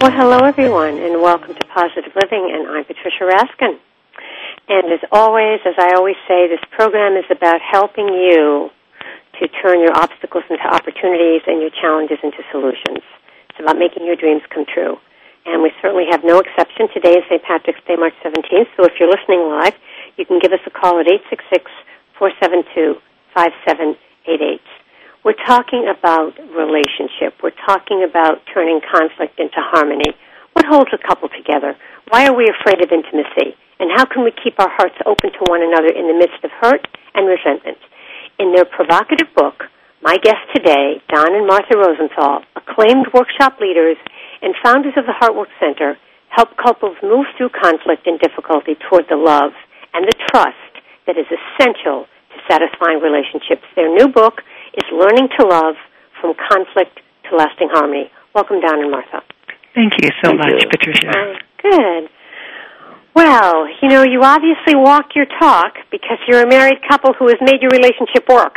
Well, hello everyone, and welcome to Positive Living, and I'm Patricia Raskin. And as always, as I always say, this program is about helping you to turn your obstacles into opportunities and your challenges into solutions. It's about making your dreams come true. And we certainly have no exception. Today is St. Patrick's Day, March 17th, so if you're listening live, you can give us a call at 866 472 5788. We're talking about relationship. We're talking about turning conflict into harmony. What holds a couple together? Why are we afraid of intimacy? And how can we keep our hearts open to one another in the midst of hurt and resentment? In their provocative book, my guests today, Don and Martha Rosenthal, acclaimed workshop leaders and founders of the Heartwork Center, help couples move through conflict and difficulty toward the love and the trust that is essential to satisfying relationships. Their new book is Learning to Love From Conflict to Lasting Harmony. Welcome, Don and Martha. Thank you so Thank much, you. Patricia. Uh, good. Well, you know, you obviously walk your talk because you're a married couple who has made your relationship work.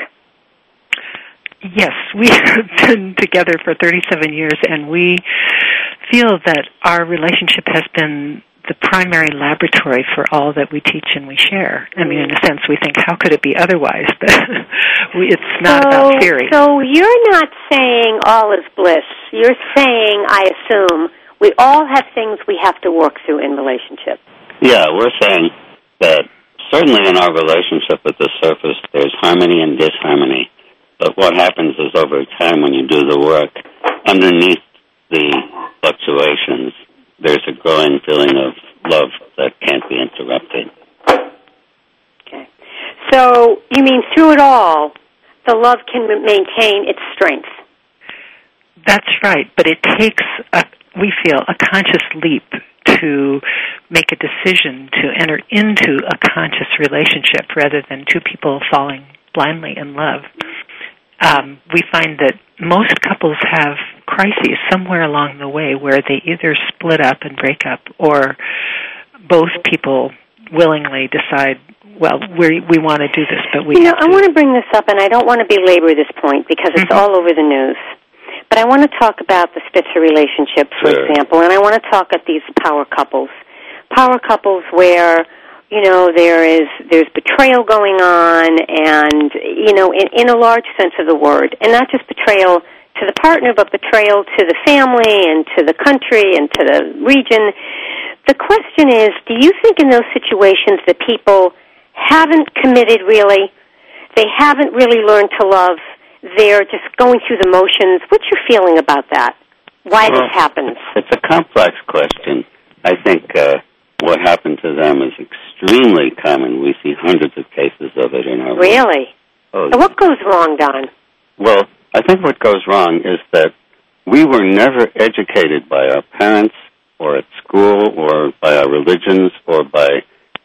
Yes, we have been together for 37 years, and we feel that our relationship has been the primary laboratory for all that we teach and we share. I mean, in a sense, we think, how could it be otherwise? But we, it's not so, about theory. So you're not saying all is bliss. You're saying, I assume, we all have things we have to work through in relationships. Yeah, we're saying that certainly in our relationship at the surface, there's harmony and disharmony. But what happens is over time when you do the work, underneath the fluctuations, there's a growing feeling of love that can't be interrupted. Okay. So you mean through it all, the love can maintain its strength. That's right, but it takes, a, we feel, a conscious leap to make a decision to enter into a conscious relationship rather than two people falling blindly in love. Um, we find that most couples have crises somewhere along the way where they either split up and break up or both people willingly decide well we we want to do this but we You know, have I want to bring this up, and I don't want to belabor this point because it's Mhm. all over the news. But I want to talk about the Spitzer relationship, for Sure. example, and I want to talk at these power couples. Power couples where you know there is there's betrayal going on, and you know in, in a large sense of the word, and not just betrayal to the partner, but betrayal to the family and to the country and to the region. The question is, do you think in those situations that people haven't committed really? They haven't really learned to love. They're just going through the motions. What's your feeling about that? Why Well, this happens? It's a complex question. I think uh, what happened to them is extremely common. We see hundreds of cases of it in our. Really? Oh, So what goes wrong, Don? Well, I think what goes wrong is that we were never educated by our parents or at school or by our religions or by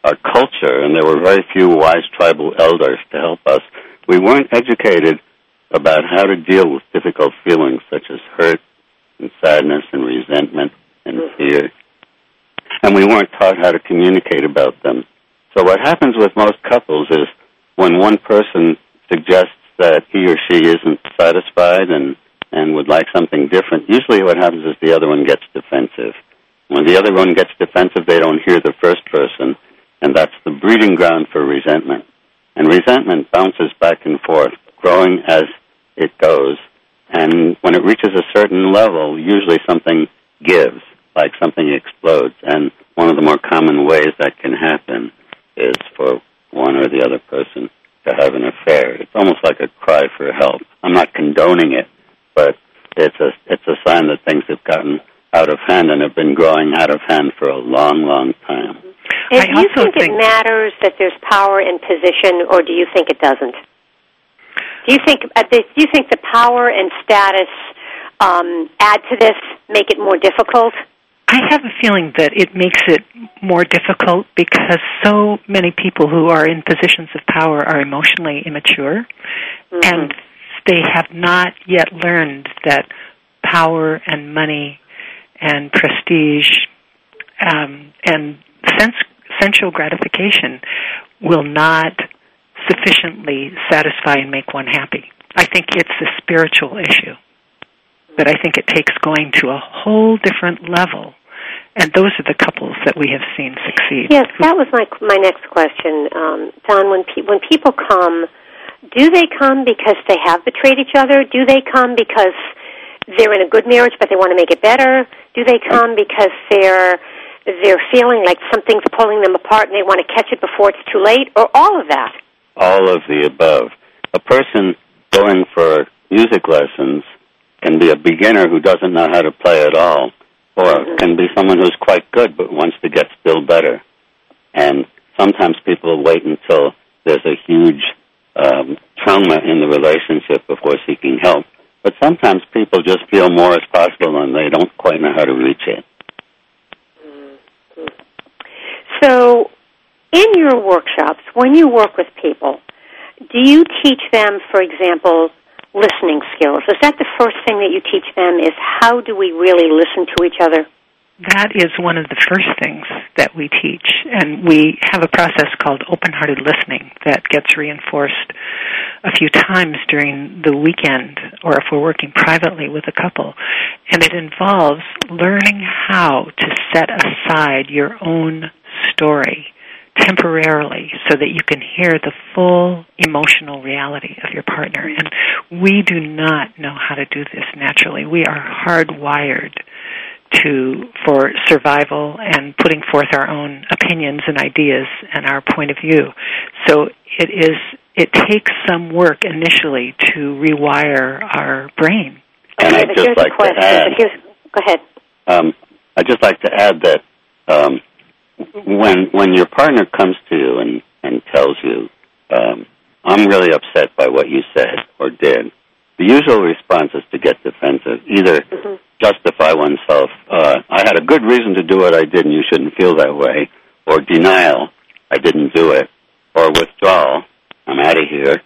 our culture, and there were very few wise tribal elders to help us. We weren't educated about how to deal with difficult feelings such as hurt and sadness and resentment and mm-hmm. fear. And we weren't taught how to communicate about them. So what happens with most couples is when one person suggests that he or she isn't satisfied and and would like something different, usually what happens is the other one gets defensive. When the other one gets defensive, they don't hear the first person, and that's the breeding ground for resentment. And resentment bounces back and forth, growing as it goes. And when it reaches a certain level, usually something gives, like something explodes. And one of the more common ways that can happen is for one or the other person to have an affair. It's almost like a cry for help. I'm not condoning it, but it's a it's a sign that things have gotten out of hand and have been growing out of hand for a long, long time. And I do you also think, think- it matters that there's power in position, or do you think it doesn't? Do you think uh, the, do you think the power and status um, add to this, make it more difficult? I have a feeling that it makes it more difficult because so many people who are in positions of power are emotionally immature Mm-hmm. and they have not yet learned that power and money and prestige um, and sense, sensual gratification will not sufficiently satisfy and make one happy. I think it's a spiritual issue. But I think it takes going to a whole different level. And those are the couples that we have seen succeed. Yes, that was my my next question, um, Don. When pe- when people come, do they come because they have betrayed each other? Do they come because they're in a good marriage but they want to make it better? Do they come because they're they're feeling like something's pulling them apart and they want to catch it before it's too late, or all of that? All of the above. A person going for music lessons can be a beginner who doesn't know how to play at all, or Mhm. can be someone who's quite good but wants to get still better. And sometimes people wait until there's a huge um, trauma in the relationship before seeking help. But sometimes people just feel more is possible and they don't quite know how to reach it. So, in your workshops, when you work with people, do you teach them, for example, listening skills? Is that the first thing that you teach them? Is how do we really listen to each other? That is one of the first things that we teach. And we have a process called open hearted listening that gets reinforced a few times during the weekend or if we're working privately with a couple. And it involves learning how to set aside your own story temporarily so that you can hear the full emotional reality of your partner. And we do not know how to do this naturally. We are hardwired to for survival and putting forth our own opinions and ideas and our point of view. So it is it takes some work initially to rewire our brain. And Okay, I'd just here's like the question. to add, here's, go ahead. um, I'd just like to add that um, when when your partner comes to you and and tells you, um, "I'm really upset by what you said or did," the usual response is to get defensive, either hmm justify oneself. Uh, I had a good reason to do what I did, and you shouldn't feel that way, or denial. I didn't do it, or withdrawal. I'm out of here,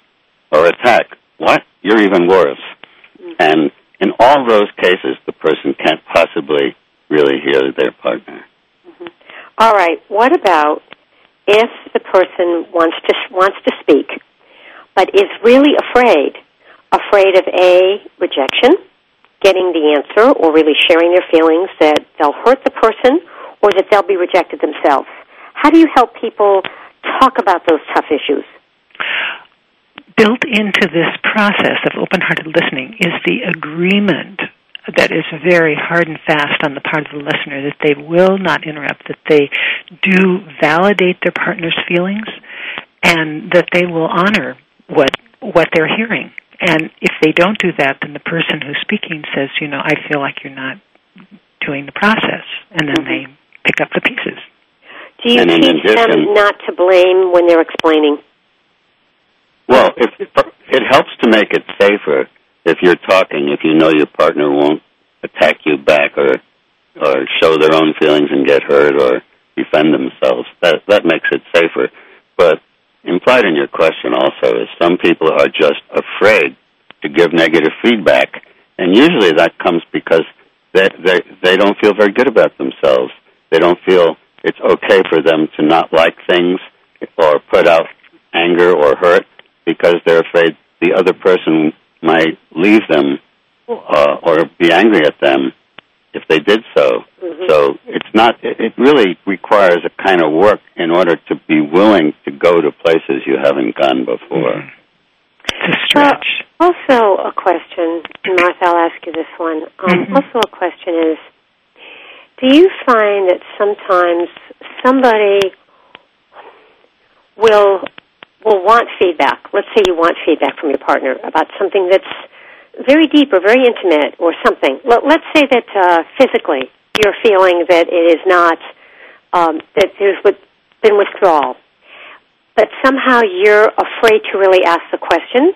or attack. What? You're even worse. And in all those cases, the person can't possibly really hear their partner. All right. What about if the person wants to wants to speak, but is really afraid, afraid of a rejection, getting the answer, or really sharing their feelings that they'll hurt the person, or that they'll be rejected themselves? How do you help people talk about those tough issues? Built into this process of open hearted listening is the agreement that is very hard and fast on the part of the listener that they will not interrupt, that they do validate their partner's feelings, and that they will honor what what they're hearing. And if they don't do that, then the person who's speaking says, you know, I feel like you're not doing the process, and then Mhm. they pick up the pieces. Do you And teach them not to blame when they're explaining? Well, if, it helps to make it safer if you're talking, if you know your partner won't attack you back or or show their own feelings and get hurt or defend themselves. That that makes it safer. But implied in your question also is some people are just afraid to give negative feedback, and usually that comes because they they they don't feel very good about themselves. They don't feel it's okay for them to not like things or put out anger or hurt because they're afraid the other person might leave them uh, or be angry at them if they did so. Mhm. So it's not. It it really requires a kind of work in order to be willing to go to places you haven't gone before. It's a stretch. Also, a question, Martha, I'll ask you this one. Um, Mhm. Also, a question is Do you find that sometimes somebody will will want feedback? Let's say you want feedback from your partner about something that's very deep or very intimate or something. Let, let's say that uh, physically you're feeling that it is not, um, that there's been withdrawal. But somehow you're afraid to really ask the question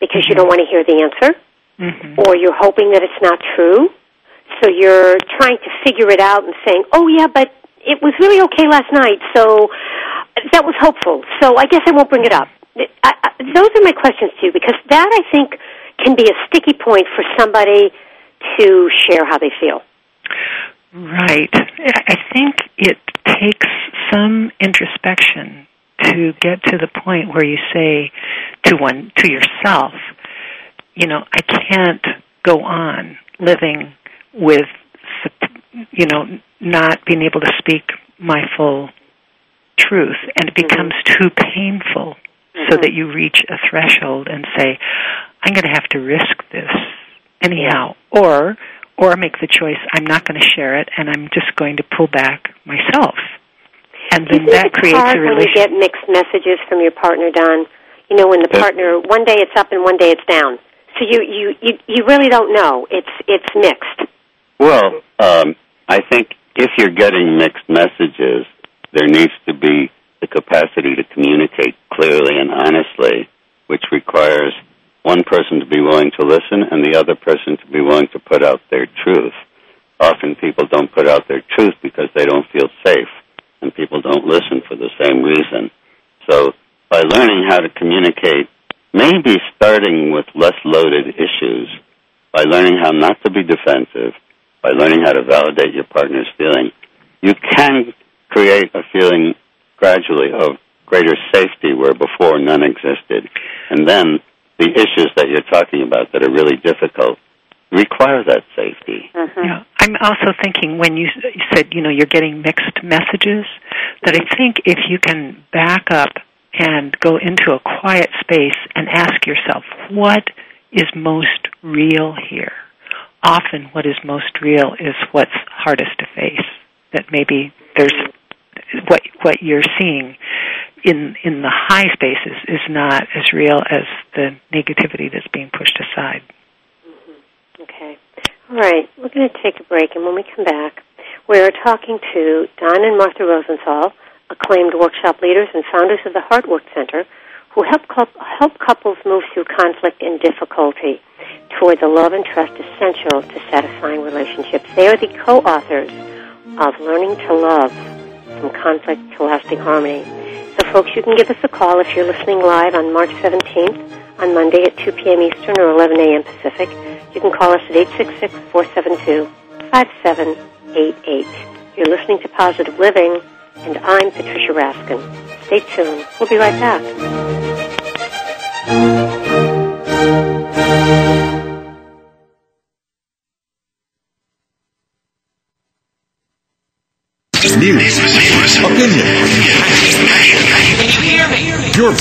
because you Mhm. don't want to hear the answer, hmm or you're hoping that it's not true. So you're trying to figure it out and saying, "Oh yeah, but it was really okay last night." So that was hopeful. So I guess I won't bring it up. I, I, those are my questions to you because that I think can be a sticky point for somebody to share how they feel. Right. I think it takes some introspection to get to the point where you say to one to yourself, you know, I can't go on living with you know not being able to speak my full truth and it mm-hmm. becomes too painful mm-hmm. so that you reach a threshold and say I'm going to have to risk this anyhow yeah. or or make the choice I'm not going to share it and I'm just going to pull back myself. And then that creates a relationship. When you get mixed messages from your partner, Don, you know when the partner one day it's up and one day it's down. So you you you, you really don't know. It's it's mixed. Well, um, I think if you're getting mixed messages, there needs to be the capacity to communicate clearly and honestly, which requires one person to be willing to listen and the other person to be willing to put out their truth. Often people don't put out their truth because they don't feel safe, and people don't listen for the same reason. So by learning how to communicate, maybe starting with less loaded issues, by learning how not to be defensive, by learning how to validate your partner's feeling, you can create a feeling gradually of greater safety where before none existed. And then the issues that you're talking about that are really difficult require that safety. Mm-hmm. Yeah. I'm also thinking when you said, you know, you're getting mixed messages, that I think if you can back up and go into a quiet space and ask yourself, what is most real here? Often what is most real is what's hardest to face. That maybe there's what what you're seeing in in the high spaces is not as real as the negativity that's being pushed aside. Mm-hmm. Okay. All right. We're going to take a break, and when we come back, we're talking to Don and Martha Rosenthal, acclaimed workshop leaders and founders of the Heartwork Center, who help help couples move through conflict and difficulty toward the love and trust essential to satisfying relationships. They are the co-authors of Learning to Love from Conflict to Lasting Harmony. Folks, you can give us a call if you're listening live on March 17th on Monday at 2 p.m. Eastern or 11 a.m. Pacific. You can call us at 866-472-5788. You're listening to Positive Living, and I'm Patricia Raskin. Stay tuned. We'll be right back.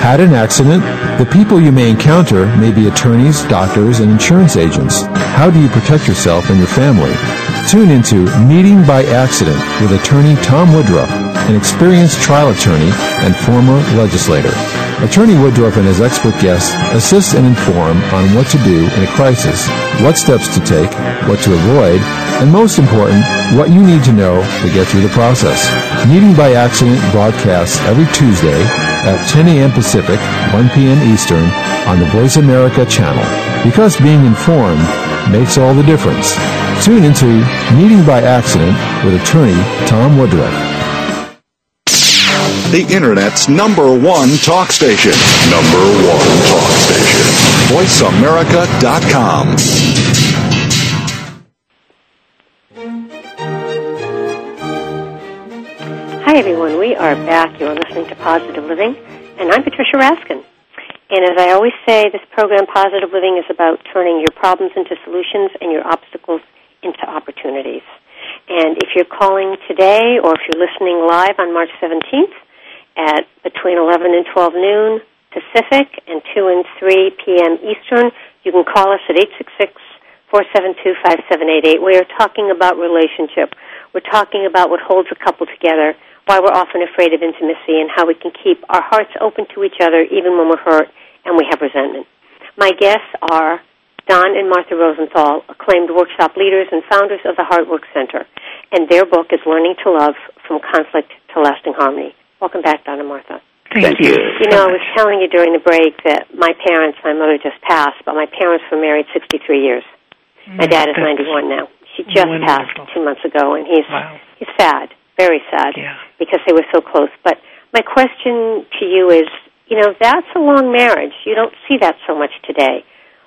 Had an accident? The people you may encounter may be attorneys, doctors, and insurance agents. How do you protect yourself and your family? Tune into Meeting by Accident with attorney Tom Woodruff an experienced trial attorney and former legislator. Attorney Woodruff and his expert guests assist and inform on what to do in a crisis, what steps to take, what to avoid, and most important, what you need to know to get through the process. Meeting by Accident broadcasts every Tuesday at 10 a.m. Pacific, 1 p.m. Eastern on the Voice America channel. Because being informed makes all the difference. Tune into Meeting by Accident with attorney Tom Woodruff. The Internet's number one talk station. Number one talk station. VoiceAmerica.com. Everyone. We are back. You're listening to Positive Living, and I'm Patricia Raskin. And as I always say, this program, Positive Living, is about turning your problems into solutions and your obstacles into opportunities. And if you're calling today or if you're listening live on March 17th at between 11 and 12 noon Pacific and 2 and 3 p.m. Eastern, you can call us at 866 472 5788. We are talking about relationship. We're talking about what holds a couple together, why we're often afraid of intimacy, and how we can keep our hearts open to each other even when we're hurt and we have resentment. My guests are Don and Martha Rosenthal, acclaimed workshop leaders and founders of the Heartwork Center, and their book is Learning to Love From Conflict to Lasting Harmony. Welcome back, Don and Martha. Thank, Thank you. You know, I was telling you during the break that my parents, my mother just passed, but my parents were married 63 years. My mm. dad is 91 now. She just wonderful. passed two months ago, and he's Wow. he's sad, very sad, Yeah. because they were so close. But my question to you is, you know, that's a long marriage. You don't see that so much today.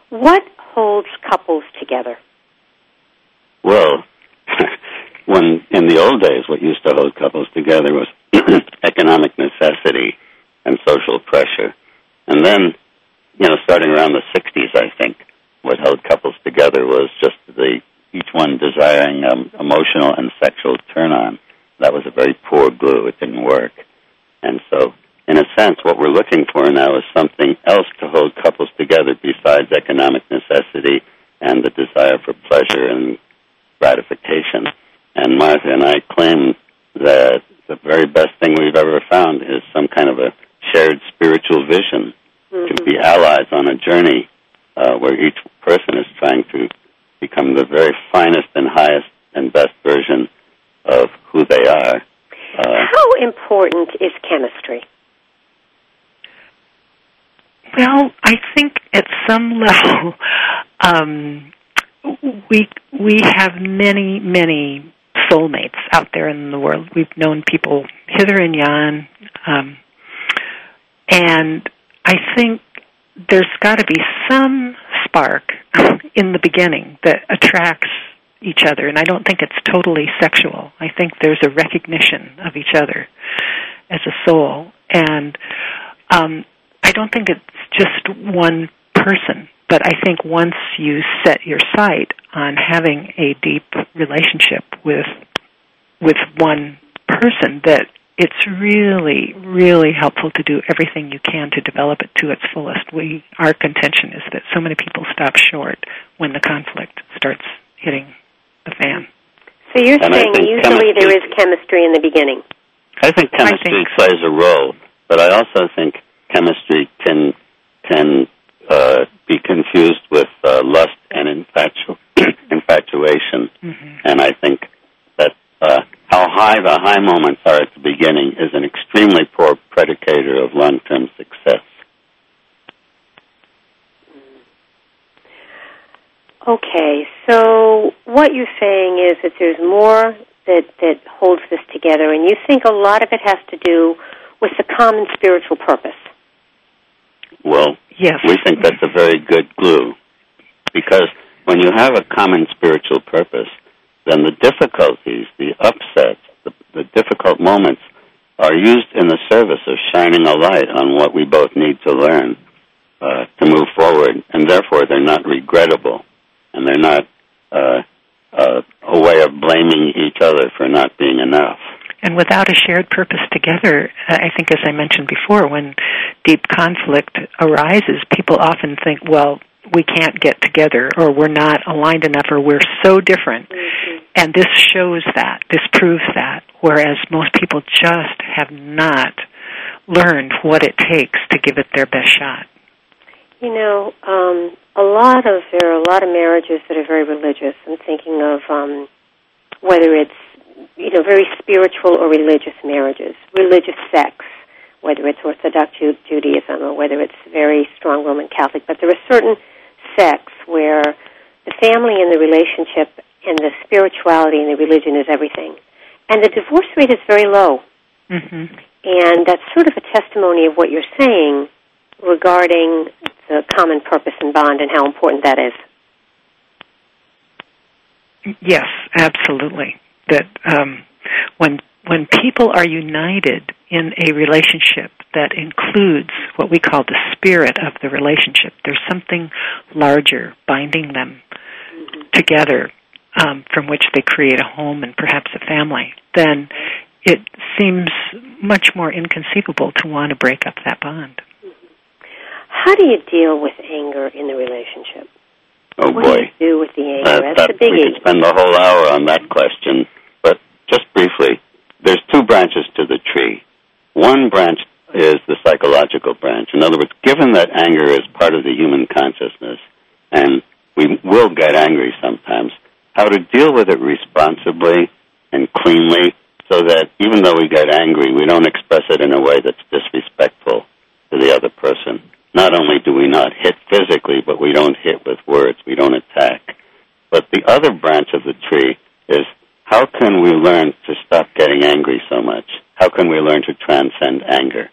What holds couples together? Well, when in the old days, what used to hold couples together was economic necessity and social pressure. And then, you know, starting around the 60s, I think, what held couples together was just the each one desiring um, emotional and sexual turn on. That was a very poor glue. It didn't work. And so, in a sense, what we're looking for now is something else to hold couples together besides economic necessity and the desire for pleasure and gratification. And Martha and I claim that the very best thing we've ever found is some kind of a shared spiritual vision to be allies on a journey uh, where each person is trying to become the very finest and highest and best version of who they are. Uh, How important is chemistry? Well, I think at some level, um, we we have many many soulmates out there in the world. We've known people hither and yon, um, and I think there's got to be some spark in the beginning that attracts each other, and I don't think it's totally sexual. I think there's a recognition of each other as a soul, and um, I don't think it's just one person. But I think once you set your sight on having a deep relationship with with one person, that it's really, really helpful to do everything you can to develop it to its fullest. We our contention is that so many people stop short when the conflict starts hitting the fan. So you're And saying usually there is chemistry- in the beginning. I think chemistry think plays a role, but I also think chemistry can can uh, be confused with uh, lust and infatu- infatuation. Mm-hmm. And I think that uh, how high the high moments are at the beginning is an extremely poor predicator of long-term success. Okay, so what you're saying is that there's more that that holds this together, and you think a lot of it has to do with the common spiritual purpose. Well, Yes. we think that's a very good glue because when you have a common spiritual purpose, then the difficulties, the upsets, the, the difficult moments are used in the service of shining a light on what we both need to learn uh, to move forward, and therefore they're not regrettable, and they're not uh, uh, a way of blaming each other for not being enough. And without a shared purpose together, I think, as I mentioned before, when deep conflict arises, people often think, well, we can't get together, or we're not aligned enough, or we're so different. And this shows that. This proves that. whereas most people just have not learned what it takes to give it their best shot. You know, um, a lot of there are a lot of marriages that are very religious. I'm thinking of um, whether it's you know very spiritual or religious marriages, religious sects, whether it's Orthodox Judaism or whether it's very strong Roman Catholic. But there are certain sects where the family and the relationship and the spirituality and the religion is everything, and the divorce rate is very low. Mm-hmm. And that's sort of a testimony of what you're saying regarding the common purpose and bond and how important that is. Yes, absolutely. That um, when when people are united in a relationship that includes what we call the spirit of the relationship, there's something larger binding them mm-hmm. together um, from which they create a home and perhaps a family. Then it seems much more inconceivable to want to break up that bond. How do you deal with anger in the relationship? Oh what boy, do you do with the anger? that, That's that, the biggie. we could spend the whole hour on that question. But just briefly, there's two branches to the tree. One branch is the psychological branch. In other words, given that anger is part of the human consciousness, and we will get angry sometimes, how to deal with it responsibly and cleanly so that even though we get angry, we don't express it in a way that's disrespectful to the other person. Not only do we not hit physically, but we don't hit with words, we don't attack. But the other branch of the tree is how can we learn to stop getting angry so much? How can we learn to transcend anger?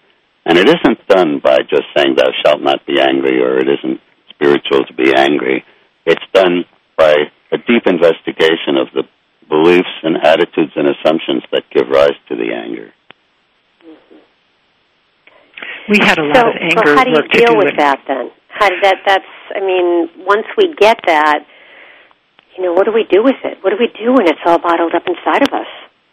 And it isn't done by just saying, Thou shalt not be angry, or it isn't spiritual to be angry. It's done by a deep investigation of the beliefs and attitudes and assumptions that give rise to the anger. We had a lot so, of anger so how do you deal do with it. that then? How did that? That's. I mean, once we get that, you know, what do we do with it? What do we do when it's all bottled up inside of us?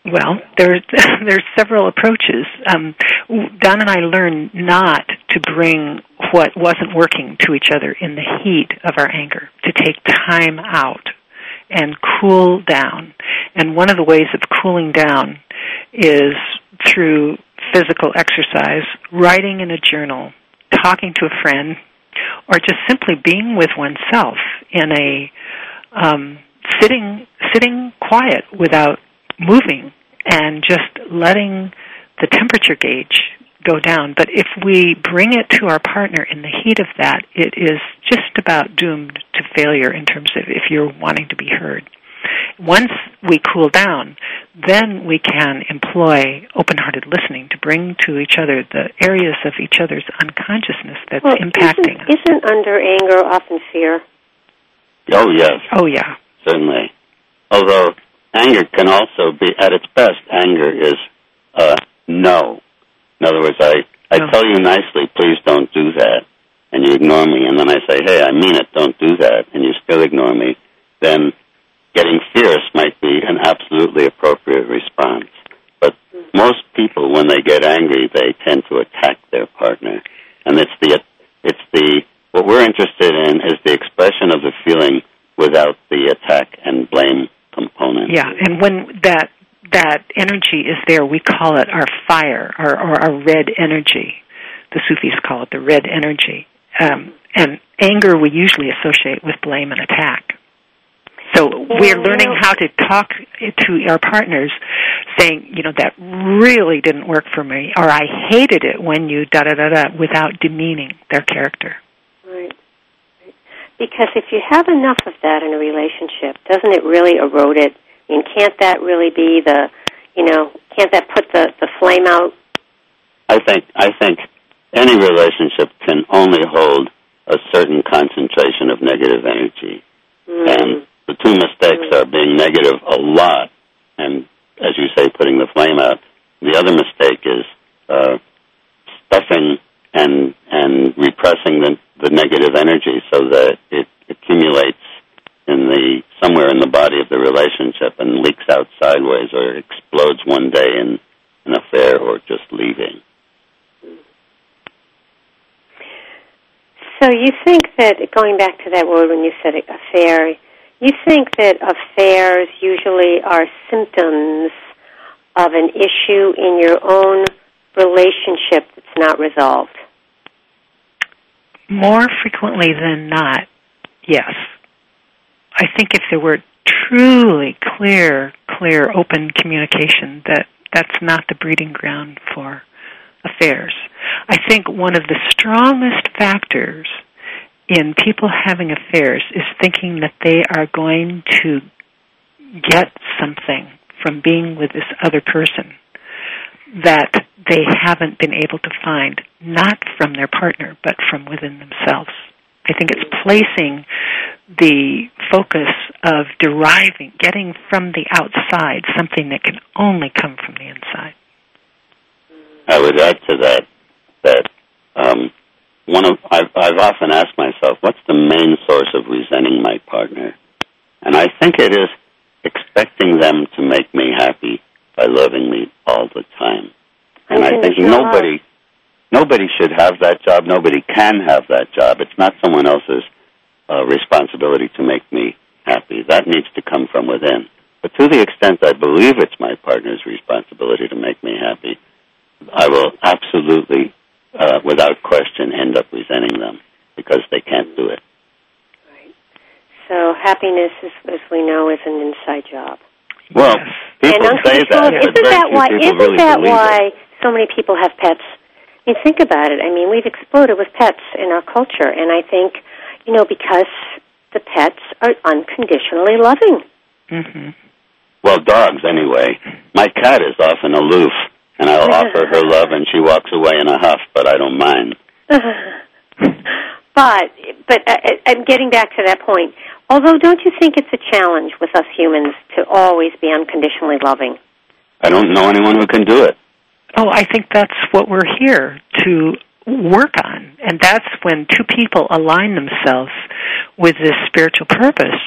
Well, there's there's several approaches. Um, Don and I learned not to bring what wasn't working to each other in the heat of our anger. To take time out and cool down. And one of the ways of cooling down is through physical exercise, writing in a journal, talking to a friend, or just simply being with oneself in a um, sitting sitting quiet without moving and just letting the temperature gauge go down. But if we bring it to our partner in the heat of that, it is just about doomed to failure in terms of if you're wanting to be heard. Once we cool down, then we can employ open-hearted listening to bring to each other the areas of each other's unconsciousness that's well, impacting isn't, us. Isn't under anger often fear? Oh, yes. Oh, yeah. Certainly. Although anger can also be, at its best, anger is uh, no. In other words, I, I No. tell you nicely, please don't do that, and you ignore me, and then I say, hey, I mean it, don't do that, and you still ignore me, then getting fierce might be an absolutely appropriate response. But most people, when they get angry, they tend to attack their partner, and it's the it's the what we're interested in is the expression of the feeling without the attack and blame component. Yeah, and when that that energy is there, we call it our fire or, or our red energy. The Sufis call it the red energy. Um, and anger we usually associate with blame and attack. So we're learning how to talk to our partners, saying, you know, that really didn't work for me, or I hated it when you da da da da, without demeaning their character. Right. Because if you have enough of that in a relationship, doesn't it really erode it? I mean, can't that really be the, you know, can't that put the the flame out? I think I think any relationship can only hold a certain concentration of negative energy, Mm. and the two mistakes are being negative a lot, and as you say, putting the flame out. The other mistake is uh, stuffing and and repressing the the negative energy so that it accumulates in the somewhere in the body of the relationship and leaks out sideways or explodes one day in an affair or just leaving. So you think that going back to that word when you said affair, you think that affairs usually are symptoms of an issue in your own relationship that's not resolved? More frequently than not, yes. I think if there were truly clear, clear, open communication, that that's not the breeding ground for affairs. I think one of the strongest factors in people having affairs is thinking that they are going to get something from being with this other person that they haven't been able to find, not from their partner, but from within themselves. I think it's placing the focus of deriving, getting from the outside something that can only come from the inside. I would add to that that um, one of I've, I've often asked myself, what's the main source of resenting my partner? And I think it is expecting them to make me happy by loving me all the time. And I think nobody nobody should have that job. Nobody can have that job. It's not someone else's uh, responsibility to make me happy. That needs to come from within. But to the extent I believe it's my partner's responsibility to make me happy, I will absolutely, uh, without question, end up resenting them because they can't do it. Right. So happiness, is, as we know, is an inside job. Well, people and say that, isn't but very that why? Isn't really that why it. so many people have pets? I mean, think about it. I mean, we've exploded with pets in our culture, and I think, you know, because the pets are unconditionally loving. Mm-hmm. Well, dogs anyway. My cat is often aloof, and I'll offer her love, and she walks away in a huff, but I don't mind. but but uh, uh, I, I'm getting back to that point. Although, don't you think it's a challenge with us humans to always be unconditionally loving? I don't know anyone who can do it. Oh, I think that's what we're here to work on. And that's when two people align themselves with this spiritual purpose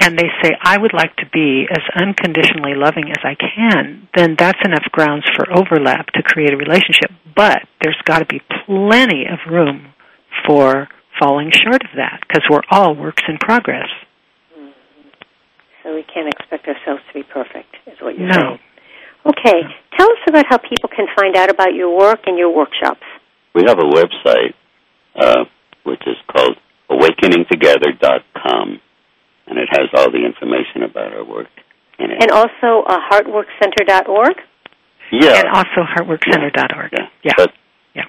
and they say, I would like to be as unconditionally loving as I can, then that's enough grounds for overlap to create a relationship. But there's got to be plenty of room for falling short of that because we're all works in progress. So we can't expect ourselves to be perfect, is what you're No. saying. Okay, tell us about how people can find out about your work and your workshops. We have a website, uh, which is called awakeningtogether.com, and it has all the information about our work in it. And also uh, heartworkcenter.org. yeah. And also heartworkcenter.org. yeah. Yeah. But Yeah.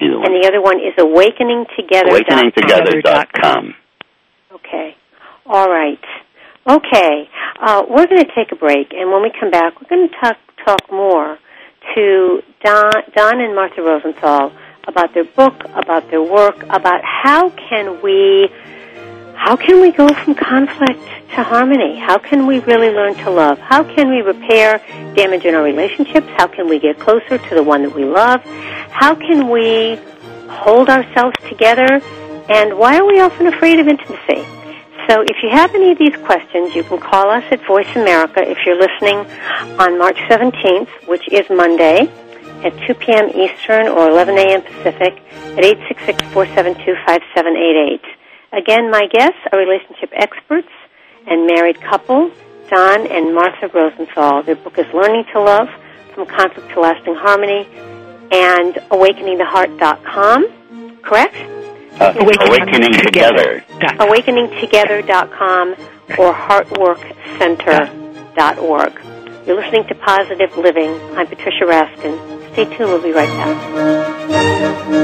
And the other one is awakeningtogether.com. Awakeningtogether.com. Okay. All right. Okay. Uh, we're going to take a break, and when we come back, we're going to talk talk more to Don, Don and Martha Rosenthal about their book, about their work, about how can we how can we go from conflict to harmony? How can we really learn to love? How can we repair damage in our relationships? How can we get closer to the one that we love? How can we hold ourselves together? And why are we often afraid of intimacy? So if you have any of these questions, you can call us at Voice America if you're listening on March 17th, which is Monday, at 2 p.m. Eastern or 11 a.m. Pacific at 866-472-5788. Again, my guests are relationship experts and married couple, Don and Martha Rosenthal. Their book is Learning to Love, From Conflict to Lasting Harmony, and awakeningtheheart.com, correct? Uh, awakening together. awakeningtogether.com or heartworkcenter.org. You're listening to Positive Living. I'm Patricia Raskin. Stay tuned. We'll be right back.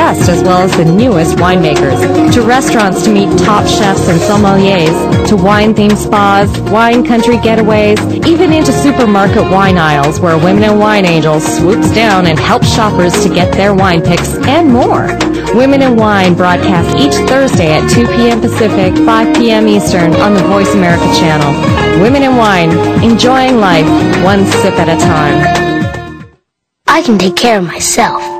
best as well as the newest winemakers. To restaurants to meet top chefs and sommeliers, to wine-themed spas, wine country getaways, even into supermarket wine aisles where Women in Wine Angels swoops down and helps shoppers to get their wine picks and more. Women in Wine broadcasts each Thursday at 2 p.m. Pacific, 5 p.m. Eastern on the Voice America channel. Women in Wine, enjoying life one sip at a time. I can take care of myself.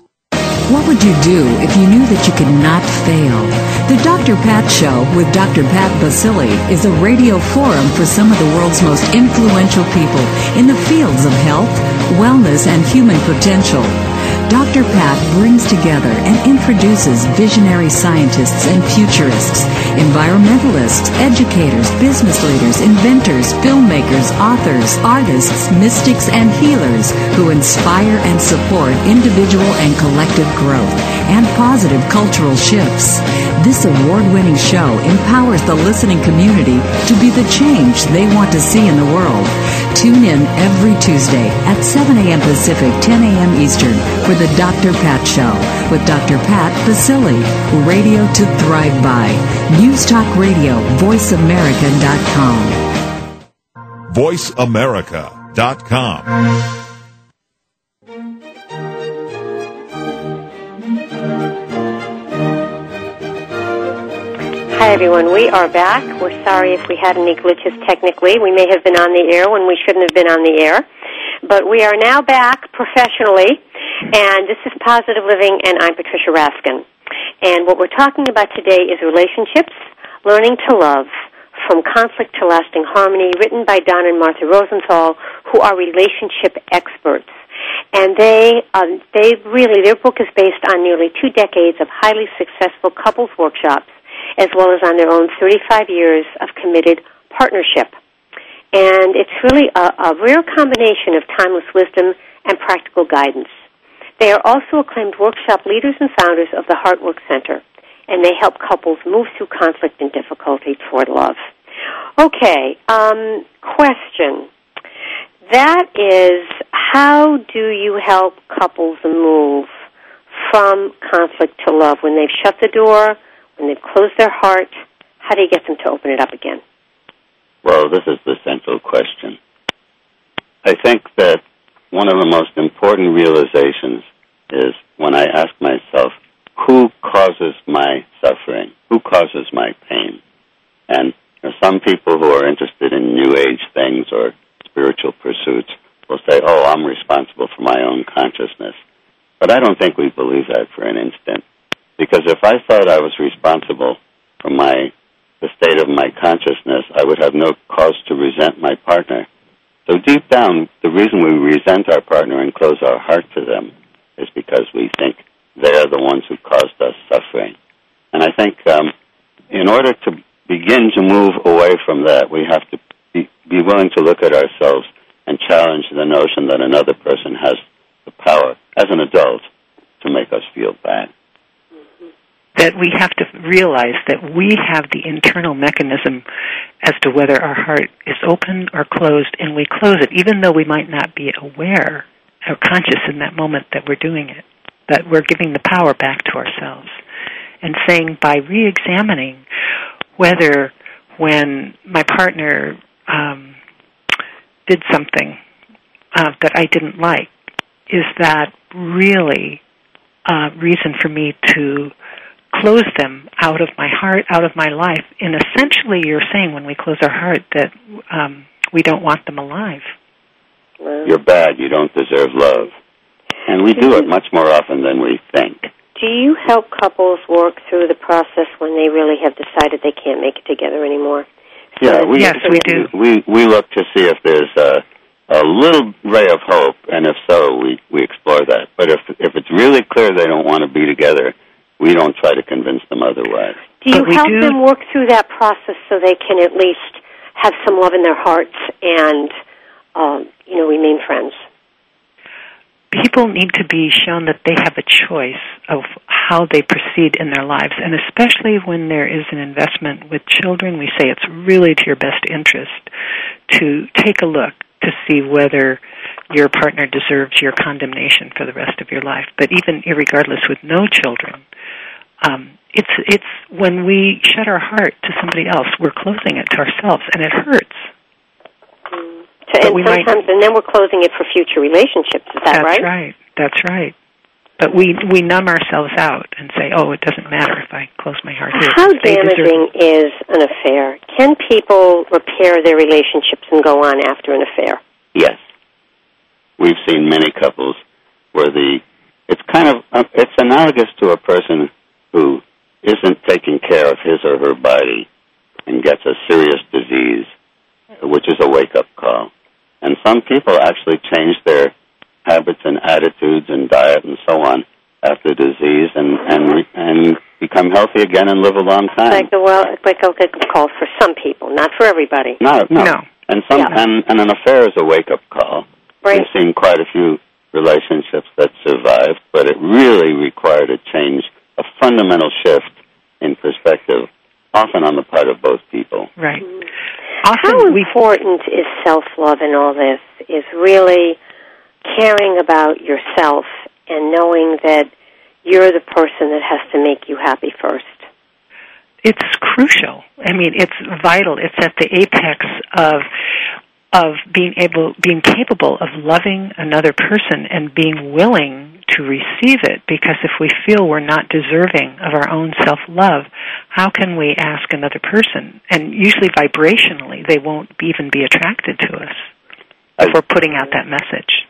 What would you do if you knew that you could not fail? The Dr. Pat Show with Dr. Pat Baccili is a radio forum for some of the world's most influential people in the fields of health, wellness, and human potential. Dr. Pat brings together and introduces visionary scientists and futurists, environmentalists, educators, business leaders, inventors, filmmakers, authors, artists, mystics, and healers who inspire and support individual and collective growth and positive cultural shifts. This award-winning show empowers the listening community to be the change they want to see in the world. Tune in every Tuesday at 7 a.m. Pacific, 10 a.m. Eastern for the Dr. Pat Show with Dr. Pat Baccili. Radio to thrive by. News Talk Radio, VoiceAmerica.com. VoiceAmerica.com. Hi, everyone. We are back. We're sorry if we had any glitches technically. We may have been on the air when we shouldn't have been on the air. But we are now back professionally, and this is Positive Living, and I'm Patricia Raskin. And what we're talking about today is relationships, learning to love, from conflict to lasting harmony, written by Don and Martha Rosenthal, who are relationship experts. And they, um, they really, their book is based on nearly two decades of highly successful couples workshops as well as on their own 35 years of committed partnership. And it's really a, a rare combination of timeless wisdom and practical guidance. They are also acclaimed workshop leaders and founders of the Heartwork Center, and they help couples move through conflict and difficulty toward love. Okay, um, question. That is, how do you help couples move from conflict to love when they've shut the door, when they've closed their heart, how do you get them to open it up again? Well, this is the central question. I think that one of the most important realizations is when I ask myself, who causes my suffering? Who causes my pain? And there are some people who are interested in New Age things or spiritual pursuits will say, oh, I'm responsible for my own consciousness. But I don't think we believe that for an instant. Because if I thought I was responsible for my the state of my consciousness, I would have no cause to resent my partner. So deep down, the reason we resent our partner and close our heart to them is because we think they are the ones who caused us suffering. And I think um, in order to begin to move away from that, we have to be, be willing to look at ourselves and challenge the notion that another person has the power, as an adult, to make us feel bad that we have to realize that we have the internal mechanism as to whether our heart is open or closed, and we close it, even though we might not be aware or conscious in that moment that we're doing it. That we're giving the power back to ourselves and saying by re examining whether when my partner um, did something uh, that I didn't like, is that really a reason for me to close them out of my heart, out of my life. And essentially, you're saying when we close our heart that um, we don't want them alive. You're bad. You don't deserve love. And we do it much more often than we think. Do you help couples work through the process when they really have decided they can't make it together anymore? So yeah, we, yes, we do. We we look to see if there's a a little ray of hope, and if so, we we explore that. But if if it's really clear they don't want to be together, we don't try to convince them otherwise. Do you help do- them work through that process so they can at least have some love in their hearts and, um, you know, remain friends? people need to be shown that they have a choice of how they proceed in their lives and especially when there is an investment with children we say it's really to your best interest to take a look to see whether your partner deserves your condemnation for the rest of your life but even irregardless with no children um, it's it's when we shut our heart to somebody else we're closing it to ourselves and it hurts To, But and we might- and then we're closing it for future relationships. Is that That's right? right. That's right. But we we numb ourselves out and say, "Oh, it doesn't matter if I close my heart here." How They deserve damaging is an affair? Can people repair their relationships and go on after an affair? Yes, we've seen many couples where the it's kind of uh, it's analogous to a person who isn't taking care of his or her body and gets a serious disease, which is a wake up call. And some people actually change their habits and attitudes and diet and so on after disease and and and become healthy again and live a long time. Like the well, like a wake up call for some people, not for everybody. No, no. No. And some Yeah. and, and an affair is a wake up call. Right. We've seen quite a few relationships that survived, but it really required a change, a fundamental shift in perspective, often on the part of both people. Right. Mm-hmm. How important is self love in all this? Is really caring about yourself and knowing that you're the person that has to make you happy first. it's crucial. I mean, it's vital. It's at the apex of of being able, being capable of loving another person and being willing to receive it. Because if we feel we're not deserving of our own self love, how can we ask another person? And usually, vibrationally, they won't even be attracted to us if we're putting out that message.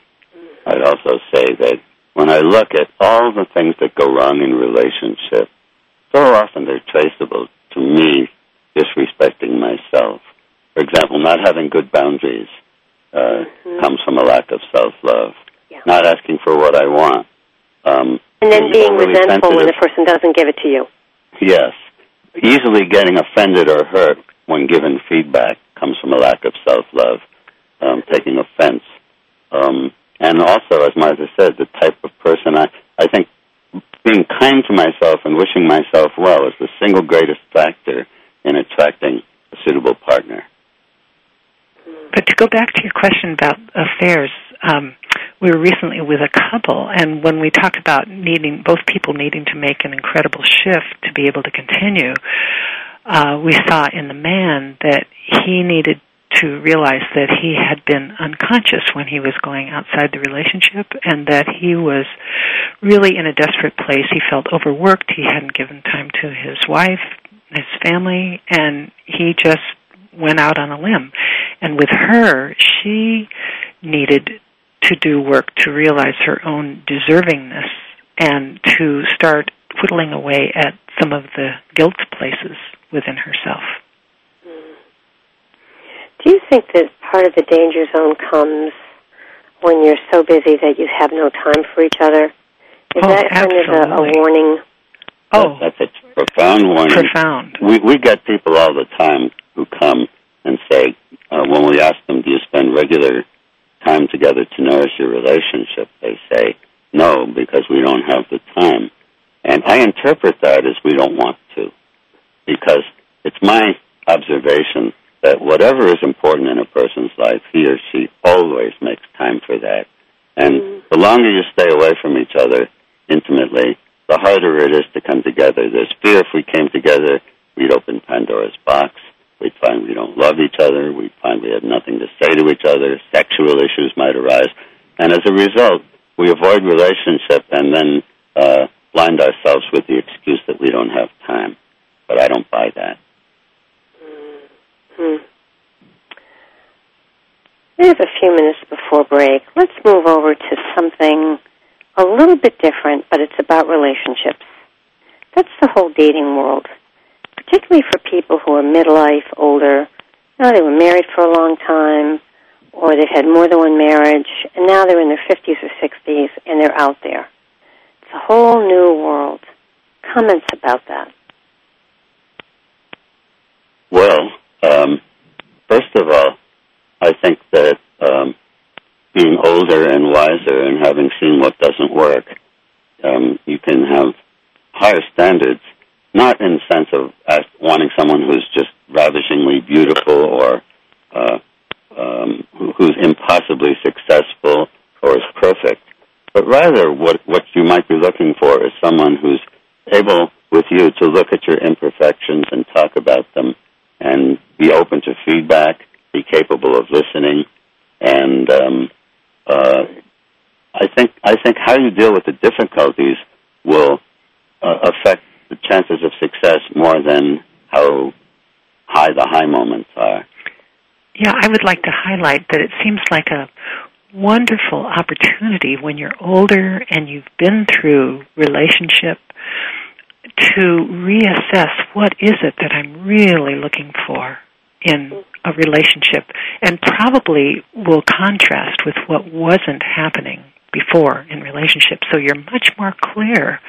I'd also say that when I look at all the things that go wrong in relationship, so often they're traceable to me disrespecting myself. For example, not having good boundaries uh, comes from a lack of self-love. Not asking for what I want. Um, And then being overly resentful when the person doesn't give it to you. Yes. Easily getting offended or hurt when given feedback comes from a lack of self love, um, taking offense. Um, and also, as Martha said, the type of person I, I think being kind to myself and wishing myself well is the single greatest factor in attracting a suitable partner. But to go back to your question about affairs, um, we were recently with a couple, and when we talked about needing both people needing to make an incredible shift to be able to continue, uh, we saw in the man that he needed to realize that he had been unconscious when he was going outside the relationship and that he was really in a desperate place. He felt overworked. He hadn't given time to his wife, his family, and he just went out on a limb. And with her, she needed to do work to realize her own deservingness and to start whittling away at some of the guilt places within herself. Do you think that part of the danger zone comes when you're so busy that you have no time for each other? Is Oh, that kind of a, a warning? Oh, that's a profound warning. Profound. We we get people all the time who come and say, uh, when we ask them, "Do you spend regular time together to nourish your relationship?" They say, "No, because we don't have the time." And I interpret that as we don't want to, because it's my observation that whatever is important in a person's life, he or she always makes time for that. And mm-hmm. the longer you stay away from each other intimately, the harder it is to come together. There's fear if we came together, we'd open Pandora's box. We'd find we don't love each other. We'd find we had nothing to say to each other. Sexual issues might arise. And as a result, we avoid relationship and then uh, blind ourselves with the excuse that we don't have time. But I don't buy that. Hmm. We have a few minutes before break. Let's move over to something a little bit different, but it's about relationships. That's the whole dating world, particularly for people who are midlife, older. You know, they were married for a long time, or they've had more than one marriage, and now they're in their 50s or 60s, and they're out there. It's a whole new world. comments about that? Well, um, first of all, I think that um, being older and wiser and having seen what doesn't work, um, you can have higher standards, not in the sense of as wanting someone who's just ravishingly beautiful or uh, um, who's impossibly successful or is perfect, but rather what, what you might be looking for is someone who's able with you to look at your imperfections and talk about them and be open to feedback, be capable of listening, and um, uh, I think I think how you deal with the difficulties will uh, affect the chances of success more than how high the high moments are. Yeah, I would like to highlight that it seems like a wonderful opportunity when you're older and you've been through relationship to reassess what is it that I'm really looking for in a relationship and probably will contrast with what wasn't happening before in relationships so you're much more clear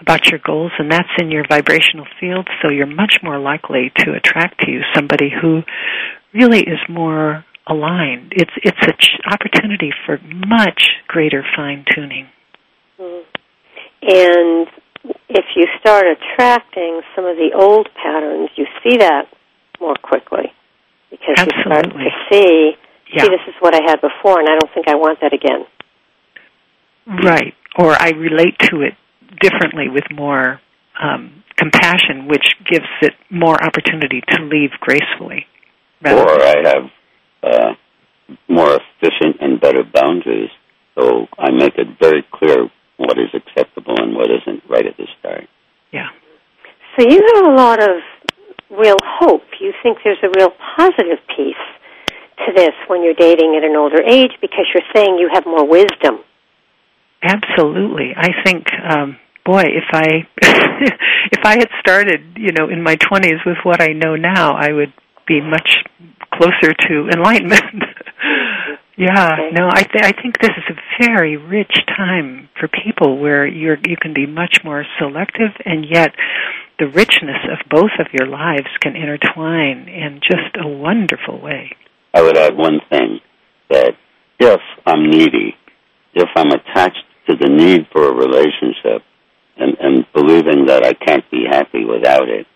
about your goals and that's in your vibrational field so you're much more likely to attract to you somebody who really is more aligned it's it's an ch- opportunity for much greater fine tuning mm. and if you start attracting some of the old patterns you see that more quickly because Absolutely. you start to see yeah. see this is what I had before and I don't think I want that again Right. Or I relate to it differently with more um, compassion, which gives it more opportunity to leave gracefully. Or I have uh, more efficient and better boundaries, so I make it very clear what is acceptable and what isn't right at the start. Yeah. So you have a lot of real hope. You think there's a real positive piece to this when you're dating at an older age because you're saying you have more wisdom. Absolutely. I think um boy, if I if I had started, you know, in my 20s with what I know now, I would be much closer to enlightenment. yeah, no, I th- I think this is a very rich time for people where you're you can be much more selective and yet the richness of both of your lives can intertwine in just a wonderful way. I would add one thing that if I'm needy, if I'm attached to the need for a relationship and, and believing that I can't be happy without it,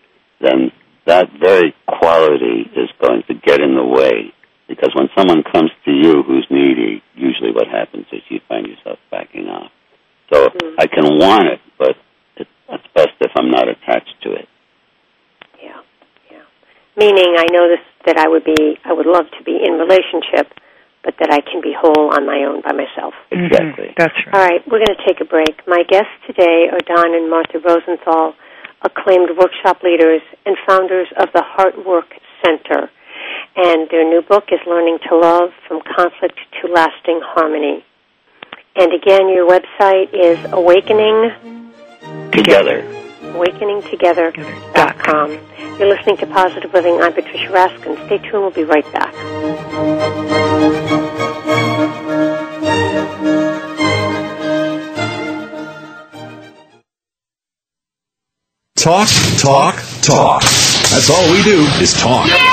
then that very quality is going to get in the way. Because when someone comes to you who's needy, usually what happens is you find yourself backing off. So mm-hmm. I can want it, but it, it's best if I'm not attached to it. Yeah, yeah. Meaning, I know this that I would be, I would love to be in relationship, but that I can be whole on my own by myself. Exactly. Mm-hmm. That's right. All right, we're going to take a break. My guests today are Don and Martha Rosenthal, acclaimed workshop leaders and founders of the Heartwork Center. And their new book is Learning to Love From Conflict to Lasting Harmony. And again, your website is awakening Together. awakeningtogether.com. You're listening to Positive Living. I'm Patricia Raskin. Stay tuned. We'll be right back. Talk, talk, talk. That's all we do is talk.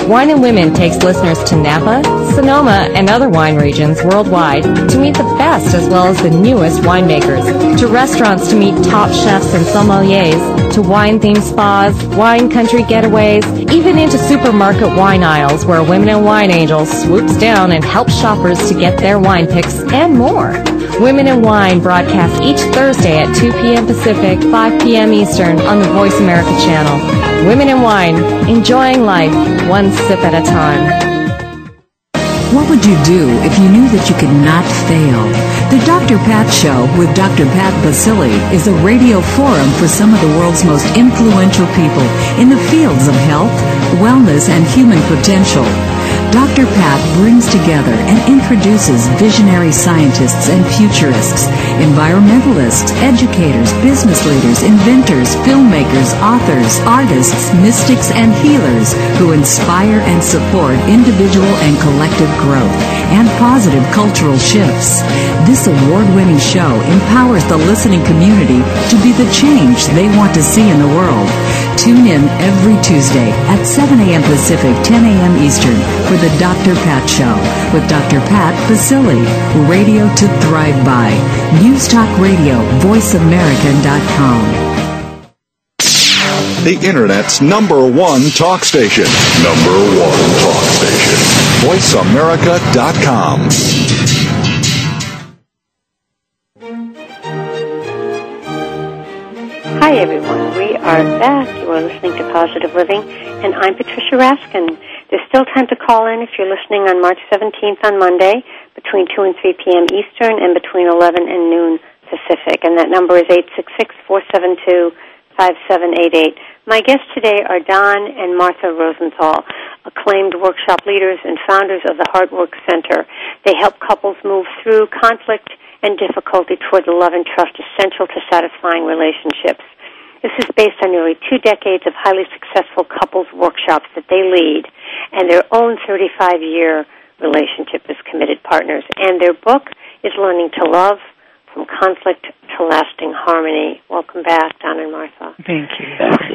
Wine and Women takes listeners to Napa, Sonoma, and other wine regions worldwide to meet the best as well as the newest winemakers, to restaurants to meet top chefs and sommeliers, to wine-themed spas, wine country getaways, even into supermarket wine aisles where Women and Wine Angels swoops down and helps shoppers to get their wine picks and more. Women in Wine broadcasts each Thursday at 2 p.m. Pacific, 5 p.m. Eastern on the Voice America channel. Women in Wine, enjoying life one sip at a time. What would you do if you knew that you could not fail? The Dr. Pat Show with Dr. Pat Baccili is a radio forum for some of the world's most influential people in the fields of health, wellness, and human potential. Dr. Pat brings together and introduces visionary scientists and futurists, environmentalists, educators, business leaders, inventors, filmmakers, authors, artists, mystics, and healers who inspire and support individual and collective growth and positive cultural shifts. This award-winning show empowers the listening community to be the change they want to see in the world. Tune in every Tuesday at 7 a.m. Pacific, 10 a.m. Eastern for the Dr. Pat Show with Dr. Pat Baccili. Radio to thrive by. News Talk Radio, VoiceAmerica.com. The Internet's number one talk station. Number one talk station. VoiceAmerica.com. Hi, everyone. We are back. You are listening to Positive Living, and I'm Patricia Raskin. There's still time to call in if you're listening on March 17th on Monday between 2 and 3 p.m. Eastern and between 11 and noon Pacific. And that number is 866-472-5788. My guests today are Don and Martha Rosenthal, acclaimed workshop leaders and founders of the Heartwork Center. They help couples move through conflict and difficulty toward the love and trust essential to satisfying relationships. This is based on nearly two decades of highly successful couples workshops that they lead and their own 35 year relationship as committed partners. And their book is Learning to Love from Conflict to Lasting Harmony. Welcome back, Don and Martha. Thank you.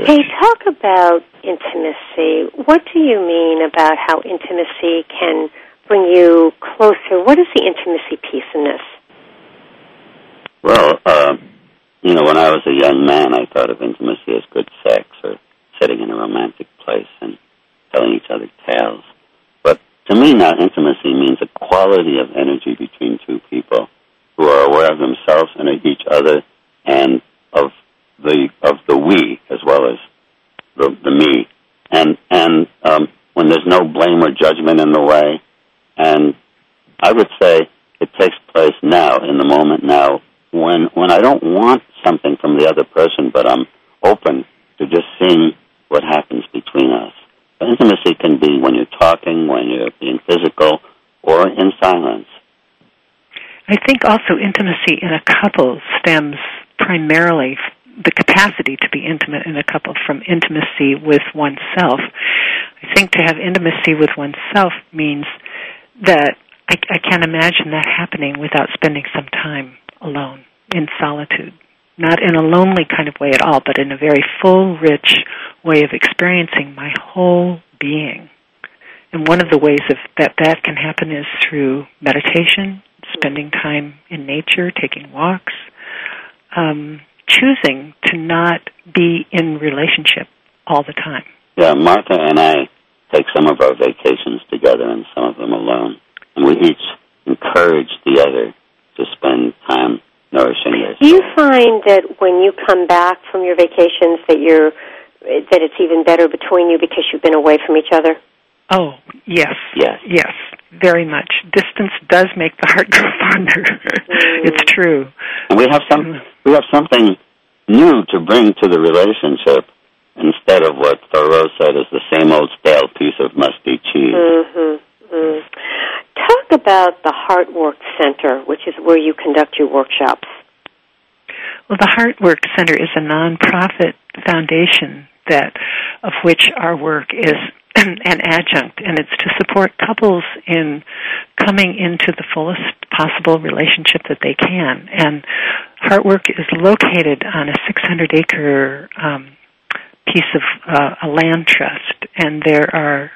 Hey, talk about intimacy. What do you mean about how intimacy can bring you closer? What is the intimacy piece in this? Well, uh, you know, when I was a young man, I thought of intimacy as good sex or sitting in a romantic place and telling each other tales. But to me now, intimacy means a quality of energy between two people who are aware of themselves and of each other and of the of the we as well as the, the me. And and um, when there's no blame or judgment in the way, and I would say it takes place now in the moment now when when I don't want something from the other person, but I'm open to just seeing what happens between us. But intimacy can be when you're talking, when you're being physical, or in silence. I think also intimacy in a couple stems primarily the capacity to be intimate in a couple from intimacy with oneself. I think to have intimacy with oneself means that I, I can't imagine that happening without spending some time alone in solitude. Not in a lonely kind of way at all, but in a very full, rich way of experiencing my whole being. And one of the ways of that that can happen is through meditation, spending time in nature, taking walks, um, choosing to not be in relationship all the time. Yeah, Martha and I take some of our vacations together and some of them alone, and we each encourage the other to spend time nourishing their Do you find that when you come back from your vacations that you're that it's even better between you because you've been away from each other? Oh, yes. Yes. Yes, very much. Distance does make the heart grow fonder. it's true. And we have some we have something new to bring to the relationship instead of what Thoreau said is the same old stale piece of musty cheese. Mm-hmm. Mm. Talk about the Heartwork Center, which is where you conduct your workshops. Well, the Heartwork Center is a nonprofit foundation that of which our work is an adjunct, and it's to support couples in coming into the fullest possible relationship that they can. And Heartwork is located on a 600 acre um, piece of uh, a land trust, and there are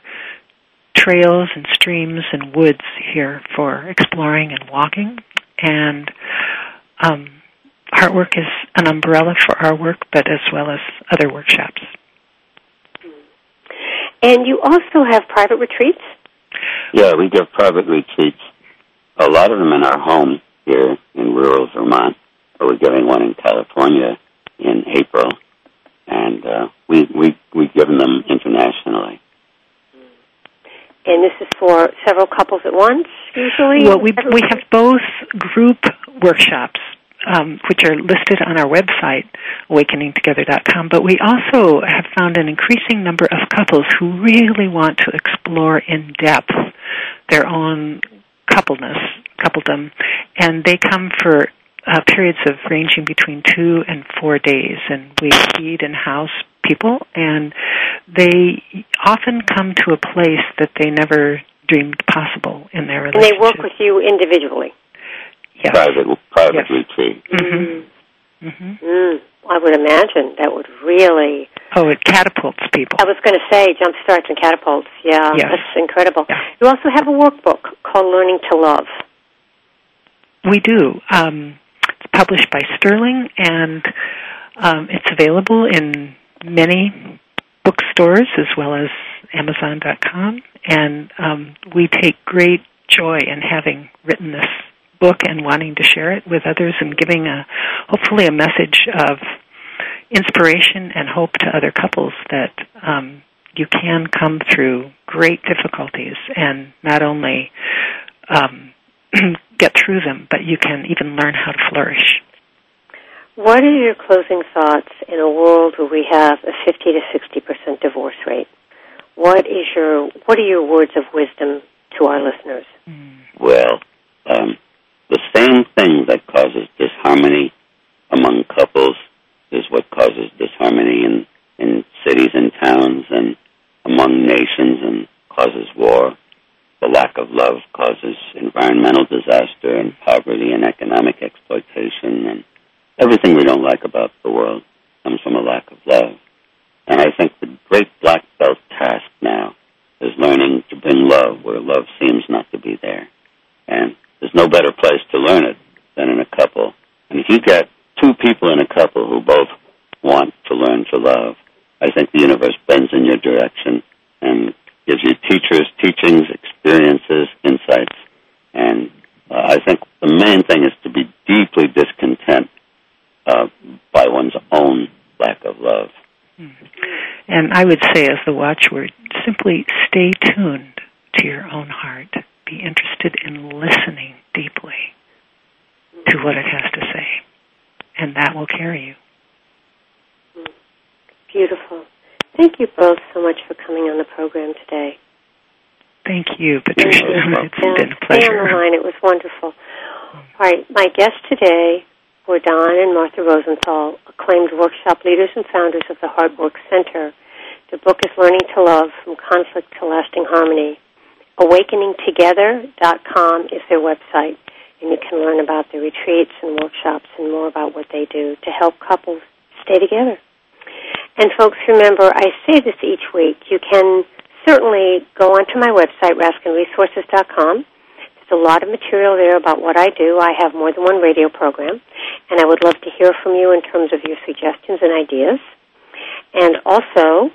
trails and streams and woods here for exploring and walking. And um, Heartwork is an umbrella for our work, but as well as other workshops. And you also have private retreats? Yeah, we give private retreats, a lot of them in our home here in rural Vermont, or we're giving one in California in April, and uh, we we we've given them internationally. And this is for several couples at once, usually. Well, we we have both group workshops, um, which are listed on our website, awakeningtogether.com. But we also have found an increasing number of couples who really want to explore in depth their own coupleness, coupledom, and they come for uh, periods of ranging between two and four days, and we feed and house people, and they often come to a place that they never dreamed possible in their relationships. And they work with you individually. Yes. Private private Yes. retreat. Mm-hmm. Mm-hmm. Mm, I would imagine that would really. Oh, it catapults people. I was going to say jump starts and catapults. Yeah, Yes. that's incredible. You also have a workbook called Learning to Love. We do. Um, it's published by Sterling, and um, it's available in many bookstores as well as Amazon.com. And um, we take great joy in having written this book and wanting to share it with others and giving a hopefully a message of inspiration and hope to other couples that um, you can come through great difficulties and not only um, get through them, but you can even learn how to flourish. What are your closing thoughts in a world where we have a 50 to 60 percent divorce rate? What is your What are your words of wisdom to our listeners? Well, um, the same thing that causes disharmony among couples is what causes disharmony in, in cities and towns and among nations and causes war. The lack of love causes environmental disaster and poverty and economic exploitation and everything we don't like about the world comes from a lack of love. And I think the great black belt task now is learning to bring love where love seems not to be there. And there's no better place to learn it than in a couple. And if you get two people in a couple who both want to learn to love, I think the universe bends in your direction and gives you teachers, teachings, experiences, insights. And uh, I think the main thing is to be deeply discontent uh, by one's own lack of love. And I would say, as the watchword, simply stay tuned to your own heart. Be interested in listening deeply to what it has to say, and that will carry you. Beautiful. Thank you both so much for coming on the program today. Thank you, Patricia. It's Yeah, been a pleasure. Stay on the line. It was wonderful. All right, my guest today were Don and Martha Rosenthal, acclaimed workshop leaders and founders of the Heartwork Center. The book is Learning to Love From Conflict to Lasting Harmony. AwakeningTogether.com is their website, and you can learn about their retreats and workshops and more about what they do to help couples stay together. And folks, remember, I say this each week. You can certainly go onto my website, RaskinResources.com. A lot of material there about what I do. I have more than one radio program, and I would love to hear from you in terms of your suggestions and ideas. And also,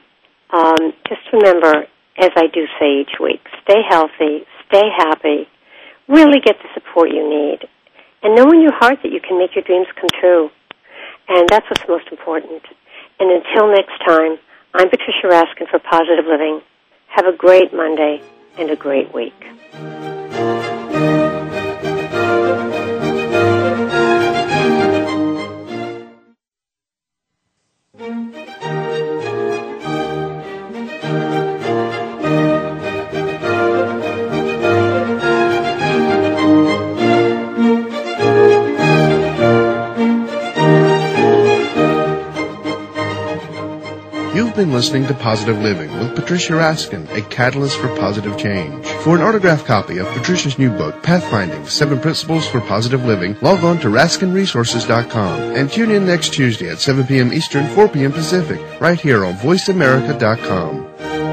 um, just remember, as I do say each week, stay healthy, stay happy, really get the support you need, and know in your heart that you can make your dreams come true. And that's what's most important. And until next time, I'm Patricia Raskin for Positive Living. Have a great Monday and a great week. You've been listening to Positive Living with Patricia Raskin, a catalyst for positive change. For an autographed copy of Patricia's new book, Pathfinding Seven Principles for Positive Living, log on to RaskinResources.com and tune in next Tuesday at 7 p.m. Eastern, 4 p.m. Pacific, right here on VoiceAmerica.com.